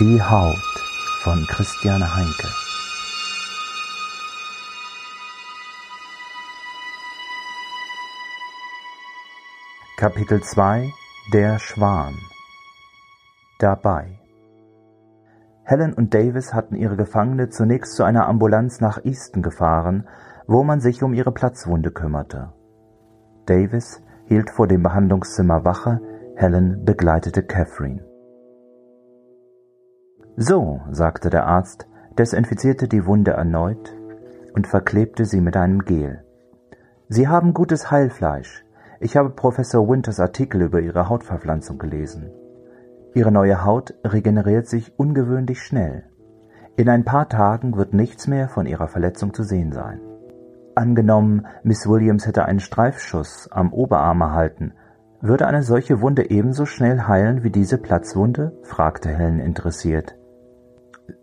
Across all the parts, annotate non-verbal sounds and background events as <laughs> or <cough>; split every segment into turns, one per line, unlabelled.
Die Haut von Christiane Heinke Kapitel 2 Der Schwan Dabei Helen und Davis hatten ihre Gefangene zunächst zu einer Ambulanz nach Easton gefahren, wo man sich um ihre Platzwunde kümmerte. Davis hielt vor dem Behandlungszimmer Wache, Helen begleitete Catherine. So, sagte der Arzt, desinfizierte die Wunde erneut und verklebte sie mit einem Gel. Sie haben gutes Heilfleisch. Ich habe Professor Winters Artikel über Ihre Hautverpflanzung gelesen. Ihre neue Haut regeneriert sich ungewöhnlich schnell. In ein paar Tagen wird nichts mehr von Ihrer Verletzung zu sehen sein. Angenommen, Miss Williams hätte einen Streifschuss am Oberarm erhalten, würde eine solche Wunde ebenso schnell heilen wie diese Platzwunde? fragte Helen interessiert.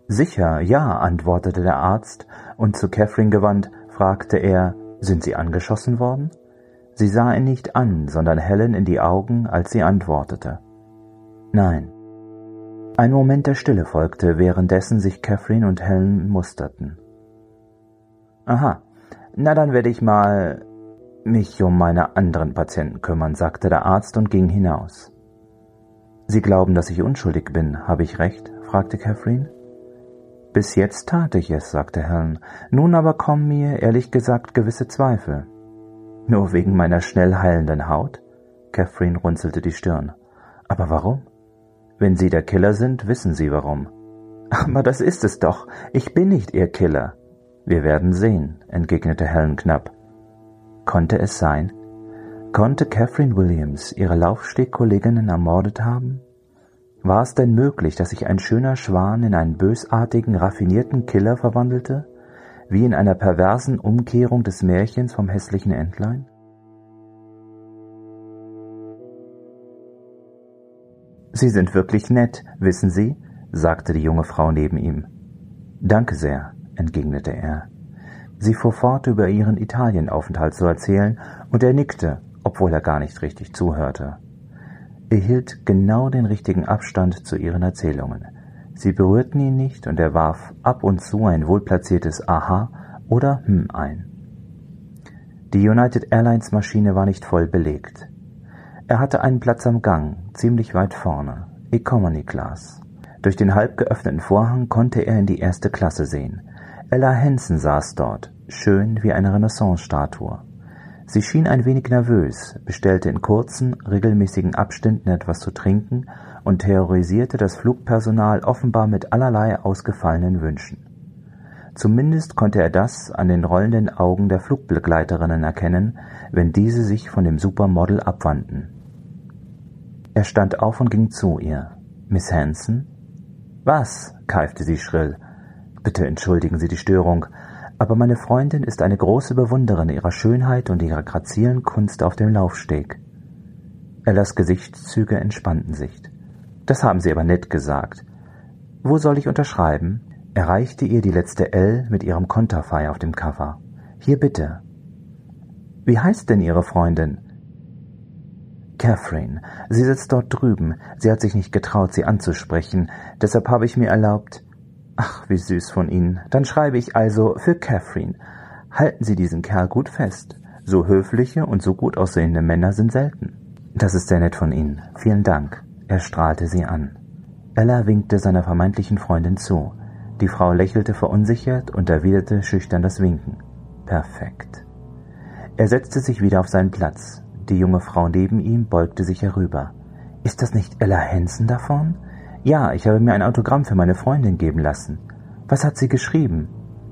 Sicher, ja, antwortete der Arzt, und zu Catherine gewandt, fragte er, sind Sie angeschossen worden? Sie sah ihn nicht an, sondern Helen in die Augen, als sie antwortete. Nein. Ein Moment der Stille folgte, währenddessen sich Catherine und Helen musterten. Aha, na dann werde ich mal mich um meine anderen Patienten kümmern, sagte der Arzt und ging hinaus. Sie glauben, dass ich unschuldig bin, habe ich recht? fragte Catherine. Bis jetzt tat ich es, sagte Helen. Nun aber kommen mir, ehrlich gesagt, gewisse Zweifel. Nur wegen meiner schnell heilenden Haut? Catherine runzelte die Stirn. Aber warum? Wenn Sie der Killer sind, wissen Sie warum. Aber das ist es doch. Ich bin nicht Ihr Killer. Wir werden sehen, entgegnete Helen knapp. Konnte es sein? Konnte Catherine Williams ihre Laufstegkolleginnen ermordet haben? War es denn möglich, dass sich ein schöner Schwan in einen bösartigen, raffinierten Killer verwandelte, wie in einer perversen Umkehrung des Märchens vom hässlichen Entlein? Sie sind wirklich nett, wissen Sie, sagte die junge Frau neben ihm. Danke sehr, entgegnete er. Sie fuhr fort, über ihren Italienaufenthalt zu erzählen, und er nickte, obwohl er gar nicht richtig zuhörte. Er hielt genau den richtigen Abstand zu ihren Erzählungen. Sie berührten ihn nicht und er warf ab und zu ein wohlplatziertes Aha oder Hm ein. Die United Airlines Maschine war nicht voll belegt. Er hatte einen Platz am Gang, ziemlich weit vorne, Economy Class. Durch den halb geöffneten Vorhang konnte er in die erste Klasse sehen. Ella Hansen saß dort, schön wie eine Renaissance-Statue. Sie schien ein wenig nervös, bestellte in kurzen, regelmäßigen Abständen etwas zu trinken und terrorisierte das Flugpersonal offenbar mit allerlei ausgefallenen Wünschen. Zumindest konnte er das an den rollenden Augen der Flugbegleiterinnen erkennen, wenn diese sich von dem Supermodel abwandten. Er stand auf und ging zu ihr. Miss Hanson? Was? keifte sie schrill. Bitte entschuldigen Sie die Störung, aber meine Freundin ist eine große Bewunderin ihrer Schönheit und ihrer grazilen Kunst auf dem Laufsteg. Ellas Gesichtszüge entspannten sich. Das haben Sie aber nett gesagt. Wo soll ich unterschreiben? Er reichte ihr die letzte L mit ihrem Konterfei auf dem Cover. Hier bitte. Wie heißt denn Ihre Freundin? Catherine. Sie sitzt dort drüben. Sie hat sich nicht getraut, sie anzusprechen. Deshalb habe ich mir erlaubt, Ach, wie süß von Ihnen. Dann schreibe ich also für Catherine. Halten Sie diesen Kerl gut fest. So höfliche und so gut aussehende Männer sind selten. Das ist sehr nett von Ihnen. Vielen Dank. Er strahlte sie an. Ella winkte seiner vermeintlichen Freundin zu. Die Frau lächelte verunsichert und erwiderte schüchtern das Winken. Perfekt. Er setzte sich wieder auf seinen Platz. Die junge Frau neben ihm beugte sich herüber. Ist das nicht Ella Hansen davon? Ja, ich habe mir ein Autogramm für meine Freundin geben lassen. Was hat sie geschrieben?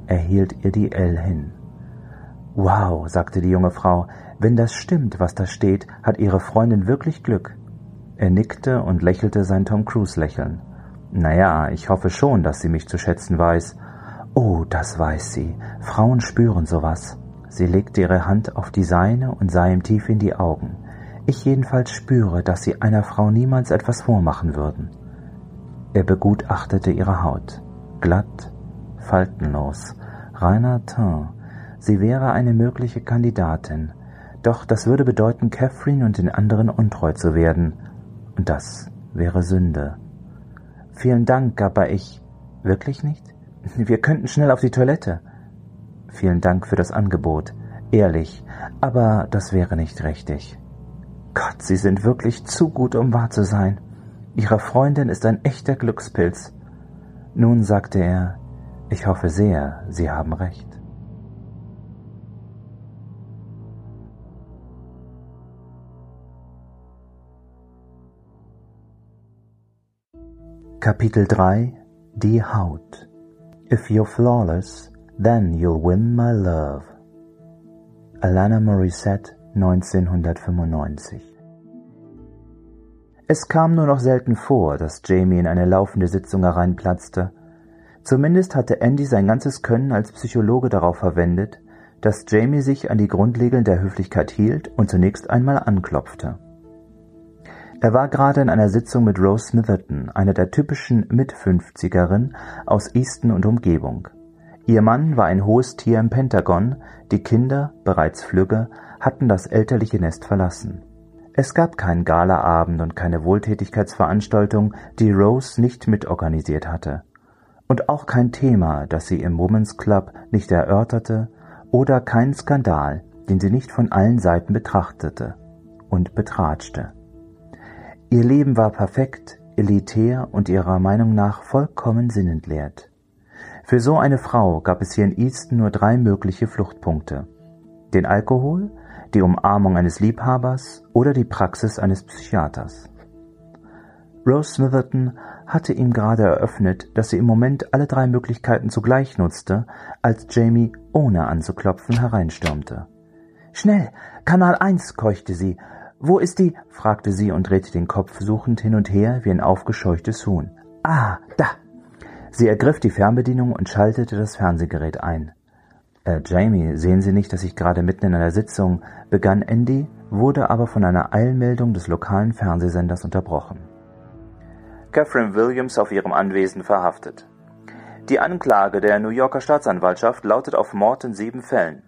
Er hielt ihr die L hin. Wow, sagte die junge Frau, wenn das stimmt, was da steht, hat Ihre Freundin wirklich Glück. Er nickte und lächelte sein Tom Cruise Lächeln. Naja, ich hoffe schon, dass sie mich zu schätzen weiß. Oh, das weiß sie. Frauen spüren sowas. Sie legte ihre Hand auf die seine und sah ihm tief in die Augen. Ich jedenfalls spüre, dass sie einer Frau niemals etwas vormachen würden. Er begutachtete ihre Haut. Glatt, faltenlos, reiner Teint. Sie wäre eine mögliche Kandidatin. Doch das würde bedeuten, Catherine und den anderen untreu zu werden. Und das wäre Sünde. Vielen Dank, aber ich. Wirklich nicht? Wir könnten schnell auf die Toilette. Vielen Dank für das Angebot. Ehrlich, aber das wäre nicht richtig. Gott, Sie sind wirklich zu gut, um wahr zu sein. Ihre Freundin ist ein echter Glückspilz. Nun sagte er, ich hoffe sehr, Sie haben recht. Kapitel 3 Die Haut If you're flawless, then you'll win my love. Alana Morissette 1995 Es kam nur noch selten vor, dass Jamie in eine laufende Sitzung hereinplatzte. Zumindest hatte Andy sein ganzes Können als Psychologe darauf verwendet, dass Jamie sich an die Grundregeln der Höflichkeit hielt und zunächst einmal anklopfte. Er war gerade in einer Sitzung mit Rose Smitherton, einer der typischen Mitfünfzigerinnen aus Easton und Umgebung. Ihr Mann war ein hohes Tier im Pentagon, die Kinder, bereits flügge, hatten das elterliche Nest verlassen. Es gab keinen Galaabend und keine Wohltätigkeitsveranstaltung, die Rose nicht mitorganisiert hatte. Und auch kein Thema, das sie im Women's Club nicht erörterte, oder kein Skandal, den sie nicht von allen Seiten betrachtete und betratschte. Ihr Leben war perfekt, elitär und ihrer Meinung nach vollkommen sinnentleert. Für so eine Frau gab es hier in Easton nur drei mögliche Fluchtpunkte. Den Alkohol, die Umarmung eines Liebhabers oder die Praxis eines Psychiaters. Rose Smitherton hatte ihm gerade eröffnet, dass sie im Moment alle drei Möglichkeiten zugleich nutzte, als Jamie, ohne anzuklopfen, hereinstürmte. Schnell, Kanal 1, keuchte sie wo ist die? fragte sie und drehte den Kopf suchend hin und her wie ein aufgescheuchtes Huhn. Ah, da! Sie ergriff die Fernbedienung und schaltete das Fernsehgerät ein. Äh, Jamie, sehen Sie nicht, dass ich gerade mitten in einer Sitzung, begann Andy, wurde aber von einer Eilmeldung des lokalen Fernsehsenders unterbrochen. Catherine Williams auf ihrem Anwesen verhaftet. Die Anklage der New Yorker Staatsanwaltschaft lautet auf Mord in sieben Fällen.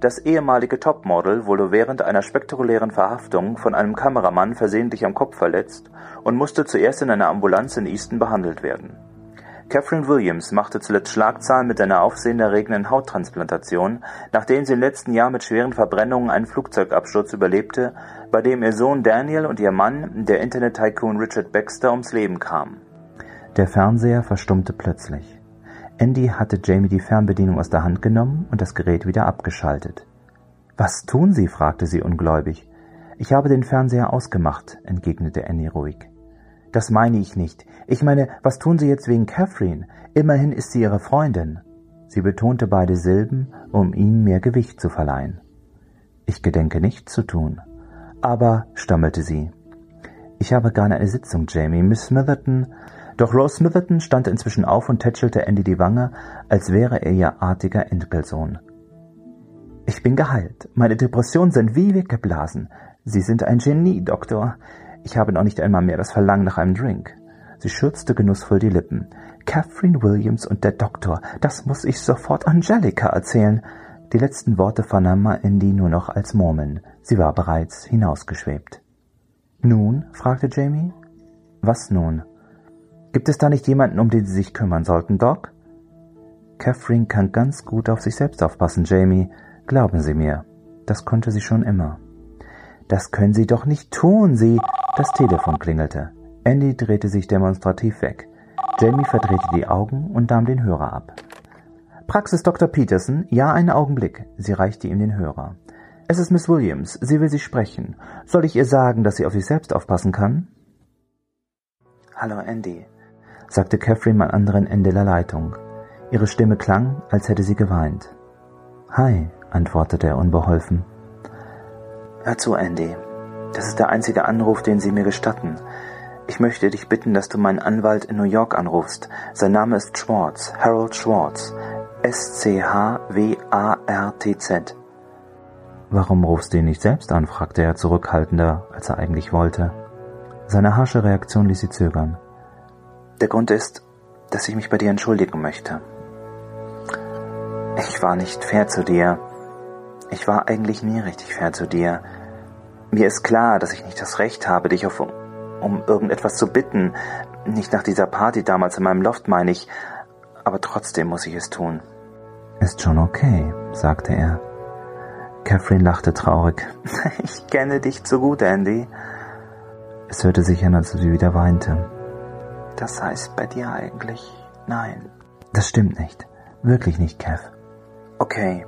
Das ehemalige Topmodel wurde während einer spektakulären Verhaftung von einem Kameramann versehentlich am Kopf verletzt und musste zuerst in einer Ambulanz in Easton behandelt werden. Catherine Williams machte zuletzt Schlagzahlen mit einer aufsehenerregenden Hauttransplantation, nachdem sie im letzten Jahr mit schweren Verbrennungen einen Flugzeugabsturz überlebte, bei dem ihr Sohn Daniel und ihr Mann, der Internet-Tycoon Richard Baxter, ums Leben kamen. Der Fernseher verstummte plötzlich. Andy hatte Jamie die Fernbedienung aus der Hand genommen und das Gerät wieder abgeschaltet. Was tun Sie? fragte sie ungläubig. Ich habe den Fernseher ausgemacht, entgegnete Annie ruhig. Das meine ich nicht. Ich meine, was tun Sie jetzt wegen Catherine? Immerhin ist sie Ihre Freundin. Sie betonte beide Silben, um ihm mehr Gewicht zu verleihen. Ich gedenke nichts zu tun. Aber, stammelte sie, ich habe gerne eine Sitzung, Jamie. Miss Smitherton doch Rose Smitherton stand inzwischen auf und tätschelte Andy die Wange, als wäre er ihr artiger Enkelsohn. Ich bin geheilt. Meine Depressionen sind wie weggeblasen. Sie sind ein Genie, Doktor. Ich habe noch nicht einmal mehr das Verlangen nach einem Drink. Sie schürzte genussvoll die Lippen. Catherine Williams und der Doktor, das muss ich sofort Angelika erzählen. Die letzten Worte vernahm Andy nur noch als Murmeln. Sie war bereits hinausgeschwebt. Nun? fragte Jamie. Was nun? Gibt es da nicht jemanden, um den Sie sich kümmern sollten, Doc? Catherine kann ganz gut auf sich selbst aufpassen, Jamie. Glauben Sie mir. Das konnte sie schon immer. Das können Sie doch nicht tun, Sie. Das Telefon klingelte. Andy drehte sich demonstrativ weg. Jamie verdrehte die Augen und nahm den Hörer ab. Praxis Dr. Peterson, ja, einen Augenblick. Sie reichte ihm den Hörer. Es ist Miss Williams. Sie will Sie sprechen. Soll ich ihr sagen, dass sie auf sich selbst aufpassen kann? Hallo, Andy sagte Catherine am anderen Ende der Leitung. Ihre Stimme klang, als hätte sie geweint. Hi, antwortete er unbeholfen. Hör zu, Andy. Das ist der einzige Anruf, den Sie mir gestatten. Ich möchte dich bitten, dass du meinen Anwalt in New York anrufst. Sein Name ist Schwartz, Harold Schwartz. S-C-H-W-A-R-T-Z. Warum rufst du ihn nicht selbst an? fragte er zurückhaltender, als er eigentlich wollte. Seine harsche Reaktion ließ sie zögern. Der Grund ist, dass ich mich bei dir entschuldigen möchte. Ich war nicht fair zu dir. Ich war eigentlich nie richtig fair zu dir. Mir ist klar, dass ich nicht das Recht habe, dich auf... um irgendetwas zu bitten. Nicht nach dieser Party damals in meinem Loft, meine ich. Aber trotzdem muss ich es tun. Ist schon okay, sagte er. Catherine lachte traurig. <laughs> Ich kenne dich zu gut, Andy. Es hörte sich an, als ob sie wieder weinte. Das heißt bei dir eigentlich nein. Das stimmt nicht. Wirklich nicht, Kev. Okay.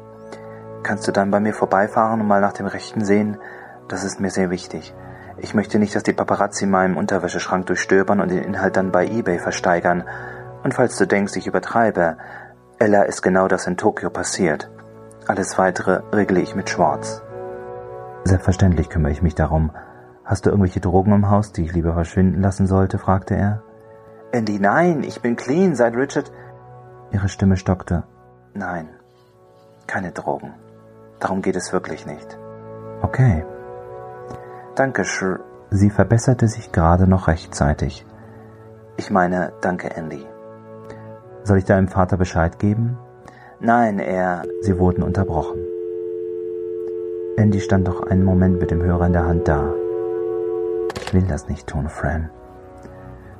Kannst du dann bei mir vorbeifahren und mal nach dem Rechten sehen? Das ist mir sehr wichtig. Ich möchte nicht, dass die Paparazzi meinen Unterwäscheschrank durchstöbern und den Inhalt dann bei eBay versteigern. Und falls du denkst, ich übertreibe, Ella ist genau das in Tokio passiert. Alles weitere regle ich mit Schwarz. Selbstverständlich kümmere ich mich darum. Hast du irgendwelche Drogen im Haus, die ich lieber verschwinden lassen sollte? fragte er. Andy, nein, ich bin clean, seit Richard. Ihre Stimme stockte. Nein, keine Drogen. Darum geht es wirklich nicht. Okay. Danke, Sch. Sie verbesserte sich gerade noch rechtzeitig. Ich meine, danke, Andy. Soll ich deinem Vater Bescheid geben? Nein, er. Sie wurden unterbrochen. Andy stand noch einen Moment mit dem Hörer in der Hand da. Ich will das nicht tun, Fran.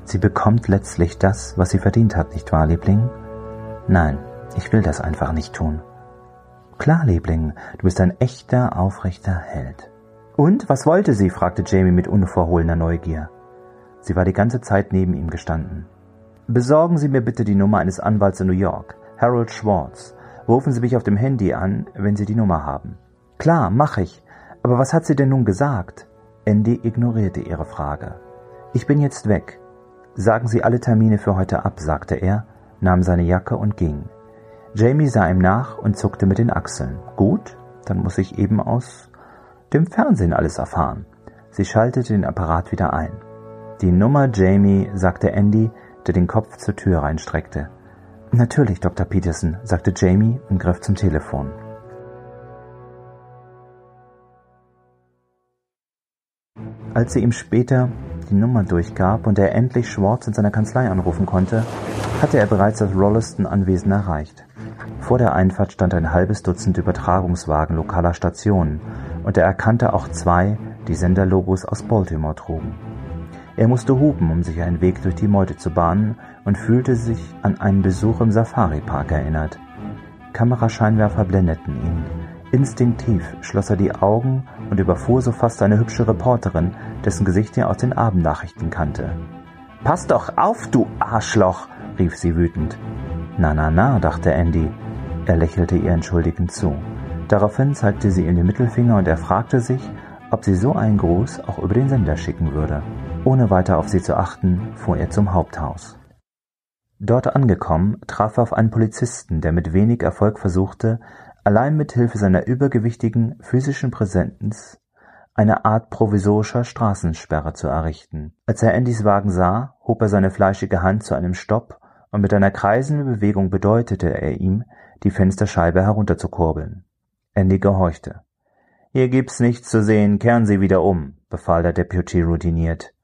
Sie bekommt letztlich das, was sie verdient hat, nicht wahr, Liebling? Nein, ich will das einfach nicht tun. Klar, Liebling, du bist ein echter, aufrechter Held. Und was wollte sie? fragte Jamie mit unverhohlener Neugier. Sie war die ganze Zeit neben ihm gestanden. Besorgen Sie mir bitte die Nummer eines Anwalts in New York, Harold Schwartz. Rufen Sie mich auf dem Handy an, wenn Sie die Nummer haben. Klar, mach ich. Aber was hat sie denn nun gesagt? Andy ignorierte ihre Frage. Ich bin jetzt weg. Sagen Sie alle Termine für heute ab, sagte er, nahm seine Jacke und ging. Jamie sah ihm nach und zuckte mit den Achseln. Gut, dann muss ich eben aus dem Fernsehen alles erfahren. Sie schaltete den Apparat wieder ein. Die Nummer Jamie, sagte Andy, der den Kopf zur Tür reinstreckte. Natürlich, Dr. Peterson, sagte Jamie und griff zum Telefon. Als sie ihm später die Nummer durchgab und er endlich Schwartz in seiner Kanzlei anrufen konnte, hatte er bereits das Rolliston-Anwesen erreicht. Vor der Einfahrt stand ein halbes Dutzend Übertragungswagen lokaler Stationen und er erkannte auch zwei, die Senderlogos aus Baltimore trugen. Er musste hupen, um sich einen Weg durch die Meute zu bahnen und fühlte sich an einen Besuch im Safari-Park erinnert. Kamerascheinwerfer blendeten ihn. Instinktiv schloss er die Augen und überfuhr so fast eine hübsche Reporterin, dessen Gesicht er aus den Abendnachrichten kannte. Pass doch auf, du Arschloch! rief sie wütend. Na, na, na, dachte Andy. Er lächelte ihr entschuldigend zu. Daraufhin zeigte sie ihm den Mittelfinger und er fragte sich, ob sie so einen Gruß auch über den Sender schicken würde. Ohne weiter auf sie zu achten, fuhr er zum Haupthaus. Dort angekommen, traf er auf einen Polizisten, der mit wenig Erfolg versuchte, allein mit Hilfe seiner übergewichtigen physischen Präsenz eine Art provisorischer Straßensperre zu errichten. Als er Andys Wagen sah, hob er seine fleischige Hand zu einem Stopp und mit einer kreisenden Bewegung bedeutete er ihm, die Fensterscheibe herunterzukurbeln. Andy gehorchte. Hier gibt's nichts zu sehen, kehren Sie wieder um, befahl der Deputy routiniert.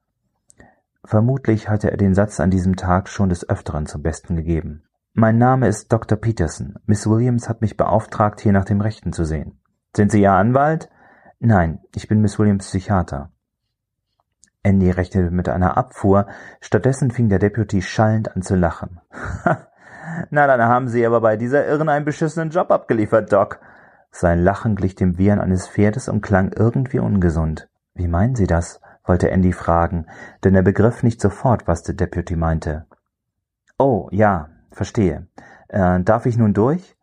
Vermutlich hatte er den Satz an diesem Tag schon des Öfteren zum Besten gegeben. Mein Name ist Dr. Peterson. Miss Williams hat mich beauftragt, hier nach dem Rechten zu sehen. Sind Sie Ihr Anwalt? Nein, ich bin Miss Williams Psychiater. Andy rechnete mit einer Abfuhr, stattdessen fing der Deputy schallend an zu lachen. <laughs> Na, dann haben Sie aber bei dieser Irren einen beschissenen Job abgeliefert, Doc. Sein Lachen glich dem Wiehern eines Pferdes und klang irgendwie ungesund. Wie meinen Sie das? wollte Andy fragen, denn er begriff nicht sofort, was der Deputy meinte. Oh, ja, verstehe. Äh, darf ich nun durch?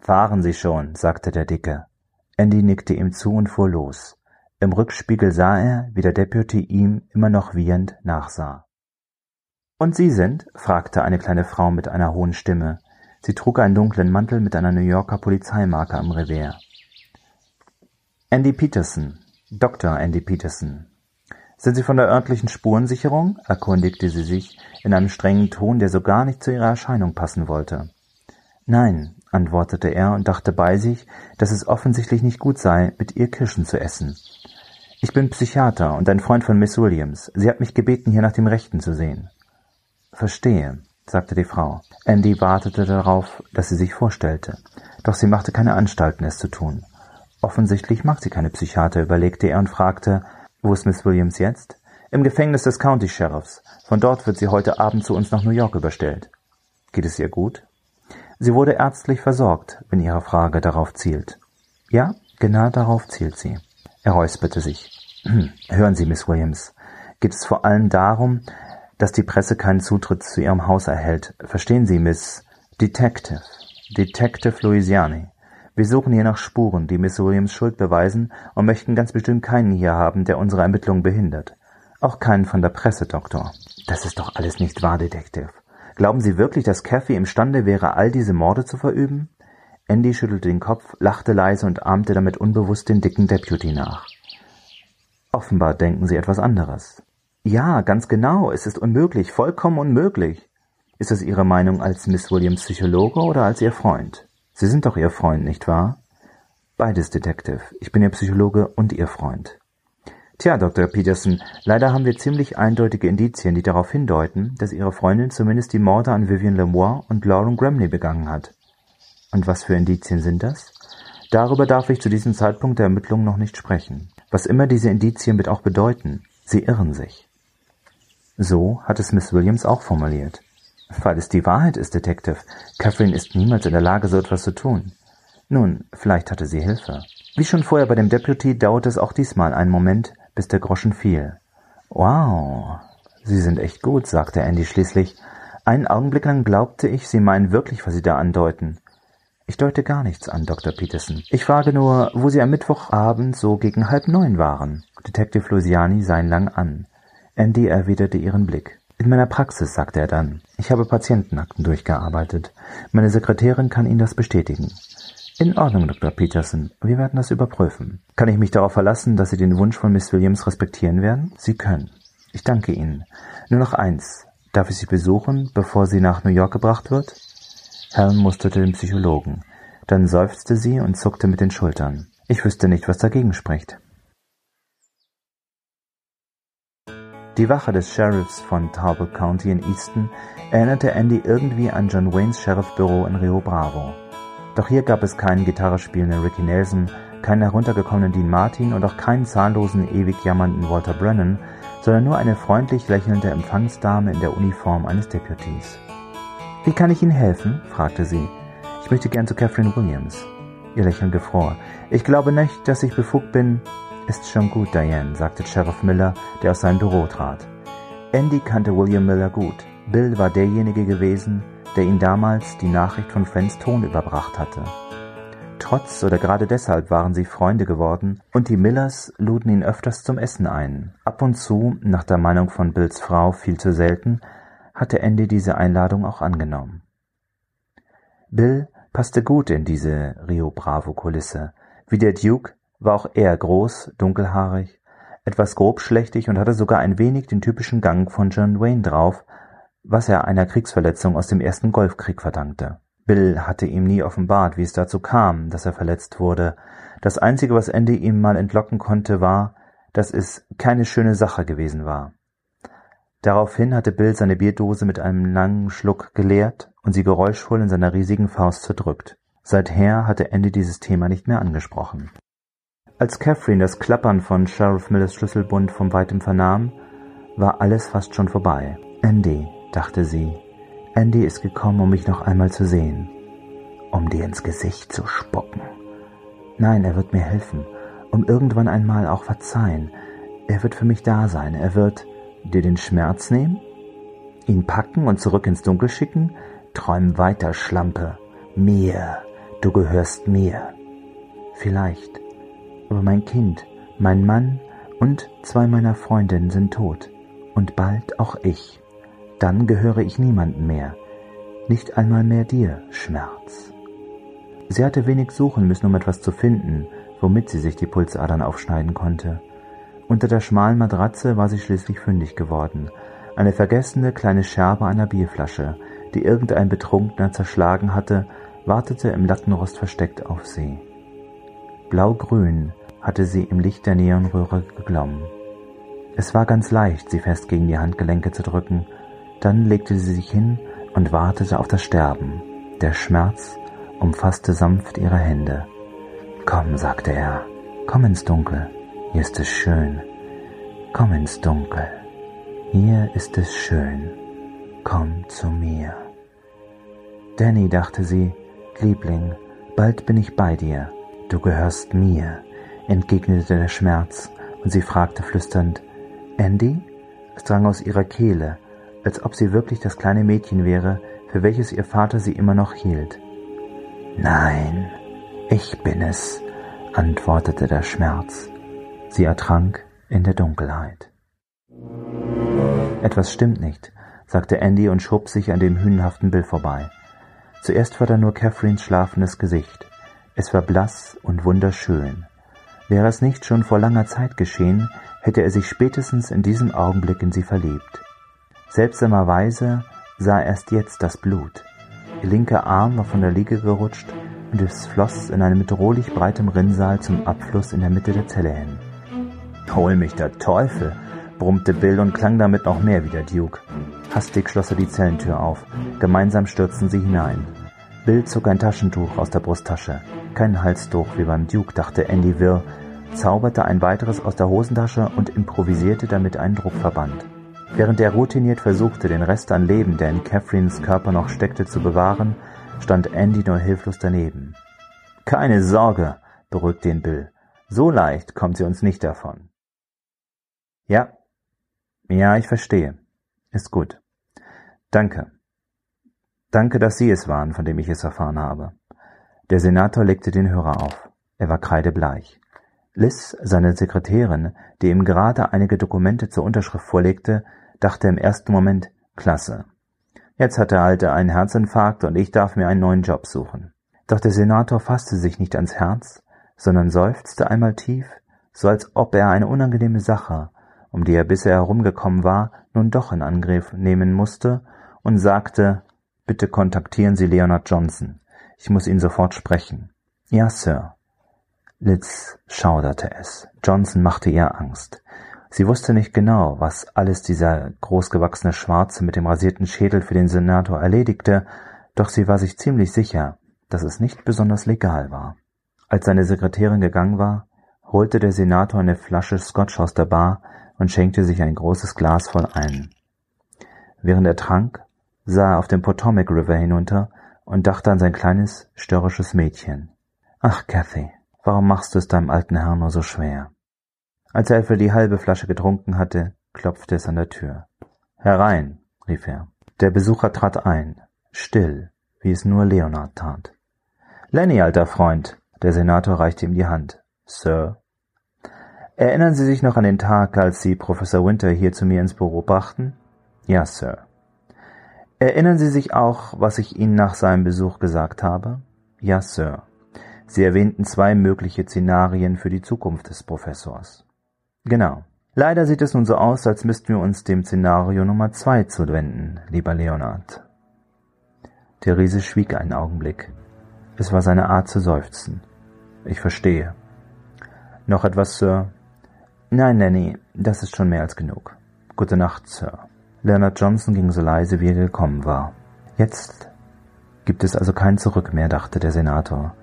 Fahren Sie schon, sagte der Dicke. Andy nickte ihm zu und fuhr los. Im Rückspiegel sah er, wie der Deputy ihm immer noch wiehernd nachsah. Und Sie sind? fragte eine kleine Frau mit einer hohen Stimme. Sie trug einen dunklen Mantel mit einer New Yorker Polizeimarke am Revers. Andy Peterson, Dr. Andy Peterson. Sind Sie von der örtlichen Spurensicherung? erkundigte sie sich in einem strengen Ton, der so gar nicht zu ihrer Erscheinung passen wollte. Nein, antwortete er und dachte bei sich, dass es offensichtlich nicht gut sei, mit ihr Kirschen zu essen. Ich bin Psychiater und ein Freund von Miss Williams. Sie hat mich gebeten, hier nach dem Rechten zu sehen. Verstehe sagte die Frau. Andy wartete darauf, dass sie sich vorstellte. Doch sie machte keine Anstalten, es zu tun. Offensichtlich mag sie keine Psychiater, überlegte er und fragte, wo ist Miss Williams jetzt? Im Gefängnis des County Sheriffs. Von dort wird sie heute Abend zu uns nach New York überstellt. Geht es ihr gut? Sie wurde ärztlich versorgt, wenn Ihre Frage darauf zielt. Ja, genau darauf zielt sie. Er räusperte sich. <clears throat> Hören Sie, Miss Williams, geht es vor allem darum, dass die Presse keinen Zutritt zu Ihrem Haus erhält. Verstehen Sie, Miss Detective, Detective Louisiani. Wir suchen hier nach Spuren, die Miss Williams Schuld beweisen und möchten ganz bestimmt keinen hier haben, der unsere Ermittlungen behindert. Auch keinen von der Presse, Doktor. Das ist doch alles nicht wahr, Detective. Glauben Sie wirklich, dass Kathy imstande wäre, all diese Morde zu verüben? Andy schüttelte den Kopf, lachte leise und ahmte damit unbewusst den dicken Deputy nach. Offenbar denken Sie etwas anderes. Ja, ganz genau. Es ist unmöglich, vollkommen unmöglich. Ist das Ihre Meinung als Miss Williams Psychologe oder als Ihr Freund? Sie sind doch Ihr Freund, nicht wahr? Beides, Detective. Ich bin Ihr Psychologe und Ihr Freund. Tja, Dr. Peterson, leider haben wir ziemlich eindeutige Indizien, die darauf hindeuten, dass Ihre Freundin zumindest die Morde an Vivian Lemoire und Lauren Gramley begangen hat. Und was für Indizien sind das? Darüber darf ich zu diesem Zeitpunkt der Ermittlungen noch nicht sprechen. Was immer diese Indizien mit auch bedeuten, sie irren sich. So hat es Miss Williams auch formuliert. Weil es die Wahrheit ist, Detective. Catherine ist niemals in der Lage, so etwas zu tun. Nun, vielleicht hatte sie Hilfe. Wie schon vorher bei dem Deputy dauerte es auch diesmal einen Moment, bis der Groschen fiel. Wow, Sie sind echt gut, sagte Andy schließlich. Einen Augenblick lang glaubte ich, Sie meinen wirklich, was Sie da andeuten. Ich deute gar nichts an, Dr. Peterson. Ich frage nur, wo Sie am Mittwochabend so gegen halb neun waren. Detective Luciani sah ihn lang an. Andy erwiderte ihren Blick. In meiner Praxis, sagte er dann. Ich habe Patientenakten durchgearbeitet. Meine Sekretärin kann Ihnen das bestätigen. In Ordnung, Dr. Peterson. Wir werden das überprüfen. Kann ich mich darauf verlassen, dass Sie den Wunsch von Miss Williams respektieren werden? Sie können. Ich danke Ihnen. Nur noch eins. Darf ich Sie besuchen, bevor sie nach New York gebracht wird? Helen musterte den Psychologen. Dann seufzte sie und zuckte mit den Schultern. Ich wüsste nicht, was dagegen spricht. Die Wache des Sheriffs von Talbot County in Easton erinnerte Andy irgendwie an John Waynes Sheriffbüro in Rio Bravo. Doch hier gab es keinen Gitarre spielenden Ricky Nelson, keinen heruntergekommenen Dean Martin und auch keinen zahnlosen, ewig jammernden Walter Brennan, sondern nur eine freundlich lächelnde Empfangsdame in der Uniform eines Deputies. Wie kann ich Ihnen helfen? fragte sie. Ich möchte gern zu Catherine Williams. Ihr Lächeln gefror. Ich glaube nicht, dass ich befugt bin, ist schon gut, Diane, sagte Sheriff Miller, der aus seinem Büro trat. Andy kannte William Miller gut. Bill war derjenige gewesen, der ihm damals die Nachricht von Frens Ton überbracht hatte. Trotz oder gerade deshalb waren sie Freunde geworden und die Millers luden ihn öfters zum Essen ein. Ab und zu, nach der Meinung von Bills Frau viel zu selten, hatte Andy diese Einladung auch angenommen. Bill passte gut in diese Rio Bravo Kulisse. Wie der Duke war auch er groß, dunkelhaarig, etwas grobschlächtig und hatte sogar ein wenig den typischen Gang von John Wayne drauf, was er einer Kriegsverletzung aus dem ersten Golfkrieg verdankte. Bill hatte ihm nie offenbart, wie es dazu kam, dass er verletzt wurde. Das Einzige, was Andy ihm mal entlocken konnte, war, dass es keine schöne Sache gewesen war. Daraufhin hatte Bill seine Bierdose mit einem langen Schluck geleert und sie geräuschvoll in seiner riesigen Faust zerdrückt. Seither hatte Andy dieses Thema nicht mehr angesprochen. Als Catherine das Klappern von Sheriff Millers Schlüsselbund von weitem vernahm, war alles fast schon vorbei. Andy, dachte sie, Andy ist gekommen, um mich noch einmal zu sehen, um dir ins Gesicht zu spucken. Nein, er wird mir helfen, um irgendwann einmal auch verzeihen. Er wird für mich da sein, er wird dir den Schmerz nehmen, ihn packen und zurück ins Dunkel schicken. Träum weiter, Schlampe. Mir, du gehörst mir. Vielleicht aber mein Kind, mein Mann und zwei meiner Freundinnen sind tot und bald auch ich. Dann gehöre ich niemandem mehr, nicht einmal mehr dir, Schmerz. Sie hatte wenig suchen müssen, um etwas zu finden, womit sie sich die Pulsadern aufschneiden konnte. Unter der schmalen Matratze war sie schließlich fündig geworden, eine vergessene kleine Scherbe einer Bierflasche, die irgendein Betrunkener zerschlagen hatte, wartete im Lattenrost versteckt auf sie. Blau-grün hatte sie im Licht der Neonröhre geglommen. Es war ganz leicht, sie fest gegen die Handgelenke zu drücken. Dann legte sie sich hin und wartete auf das Sterben. Der Schmerz umfasste sanft ihre Hände. Komm, sagte er, komm ins Dunkel. Hier ist es schön. Komm ins Dunkel. Hier ist es schön. Komm zu mir. Danny, dachte sie, Liebling, bald bin ich bei dir. Du gehörst mir, entgegnete der Schmerz, und sie fragte flüsternd, Andy? Es drang aus ihrer Kehle, als ob sie wirklich das kleine Mädchen wäre, für welches ihr Vater sie immer noch hielt. Nein, ich bin es, antwortete der Schmerz. Sie ertrank in der Dunkelheit. Etwas stimmt nicht, sagte Andy und schob sich an dem hünenhaften Bill vorbei. Zuerst war da nur Catherines schlafendes Gesicht. Es war blass und wunderschön. Wäre es nicht schon vor langer Zeit geschehen, hätte er sich spätestens in diesem Augenblick in sie verliebt. Seltsamerweise sah er erst jetzt das Blut. Ihr linker Arm war von der Liege gerutscht und es floss in einem bedrohlich breitem Rinnsal zum Abfluss in der Mitte der Zelle hin. Hol mich der Teufel, brummte Bill und klang damit noch mehr wie der Duke. Hastig schloss er die Zellentür auf. Gemeinsam stürzten sie hinein. Bill zog ein Taschentuch aus der Brusttasche. Kein Halstuch wie beim Duke, dachte Andy wirr, zauberte ein weiteres aus der Hosentasche und improvisierte damit einen Druckverband. Während er routiniert versuchte, den Rest an Leben, der in Catherines Körper noch steckte, zu bewahren, stand Andy nur hilflos daneben. Keine Sorge, beruhigte ihn Bill. So leicht kommt sie uns nicht davon. Ja. Ja, ich verstehe. Ist gut. Danke. Danke, dass Sie es waren, von dem ich es erfahren habe. Der Senator legte den Hörer auf. Er war kreidebleich. Liz, seine Sekretärin, die ihm gerade einige Dokumente zur Unterschrift vorlegte, dachte im ersten Moment, klasse. Jetzt hat der Alte einen Herzinfarkt und ich darf mir einen neuen Job suchen. Doch der Senator fasste sich nicht ans Herz, sondern seufzte einmal tief, so als ob er eine unangenehme Sache, um die er bisher herumgekommen war, nun doch in Angriff nehmen musste und sagte, bitte kontaktieren Sie Leonard Johnson. Ich muss ihn sofort sprechen. Ja, Sir. Liz schauderte es. Johnson machte ihr Angst. Sie wusste nicht genau, was alles dieser großgewachsene Schwarze mit dem rasierten Schädel für den Senator erledigte, doch sie war sich ziemlich sicher, dass es nicht besonders legal war. Als seine Sekretärin gegangen war, holte der Senator eine Flasche Scotch aus der Bar und schenkte sich ein großes Glas voll ein. Während er trank, sah er auf den Potomac River hinunter und dachte an sein kleines, störrisches Mädchen. Ach, Cathy, warum machst du es deinem alten Herrn nur so schwer? Als er etwa die halbe Flasche getrunken hatte, klopfte es an der Tür. Herein, rief er. Der Besucher trat ein, still, wie es nur Leonard tat. Lenny, alter Freund, der Senator reichte ihm die Hand. Sir. Erinnern Sie sich noch an den Tag, als Sie Professor Winter hier zu mir ins Büro brachten? Ja, Sir. Erinnern Sie sich auch, was ich Ihnen nach seinem Besuch gesagt habe? Ja, Sir. Sie erwähnten zwei mögliche Szenarien für die Zukunft des Professors. Genau. Leider sieht es nun so aus, als müssten wir uns dem Szenario Nummer zwei zuwenden, lieber Leonard. Der Riese schwieg einen Augenblick. Es war seine Art zu seufzen. Ich verstehe. Noch etwas, Sir? Nein, Nanny, das ist schon mehr als genug. Gute Nacht, Sir. Leonard Johnson ging so leise, wie er gekommen war. Jetzt gibt es also kein Zurück mehr, dachte der Senator.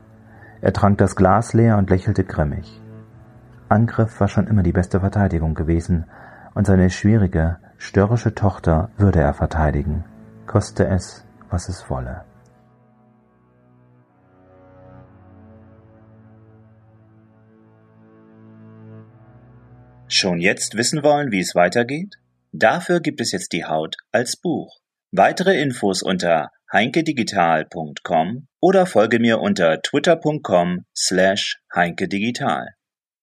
Er trank das Glas leer und lächelte grimmig. Angriff war schon immer die beste Verteidigung gewesen, und seine schwierige, störrische Tochter würde er verteidigen, koste es, was es wolle.
Schon jetzt wissen wollen, wie es weitergeht? Dafür gibt es jetzt die Haut als Buch. Weitere Infos unter heinkedigital.com oder folge mir unter twitter.com slash heinkedigital.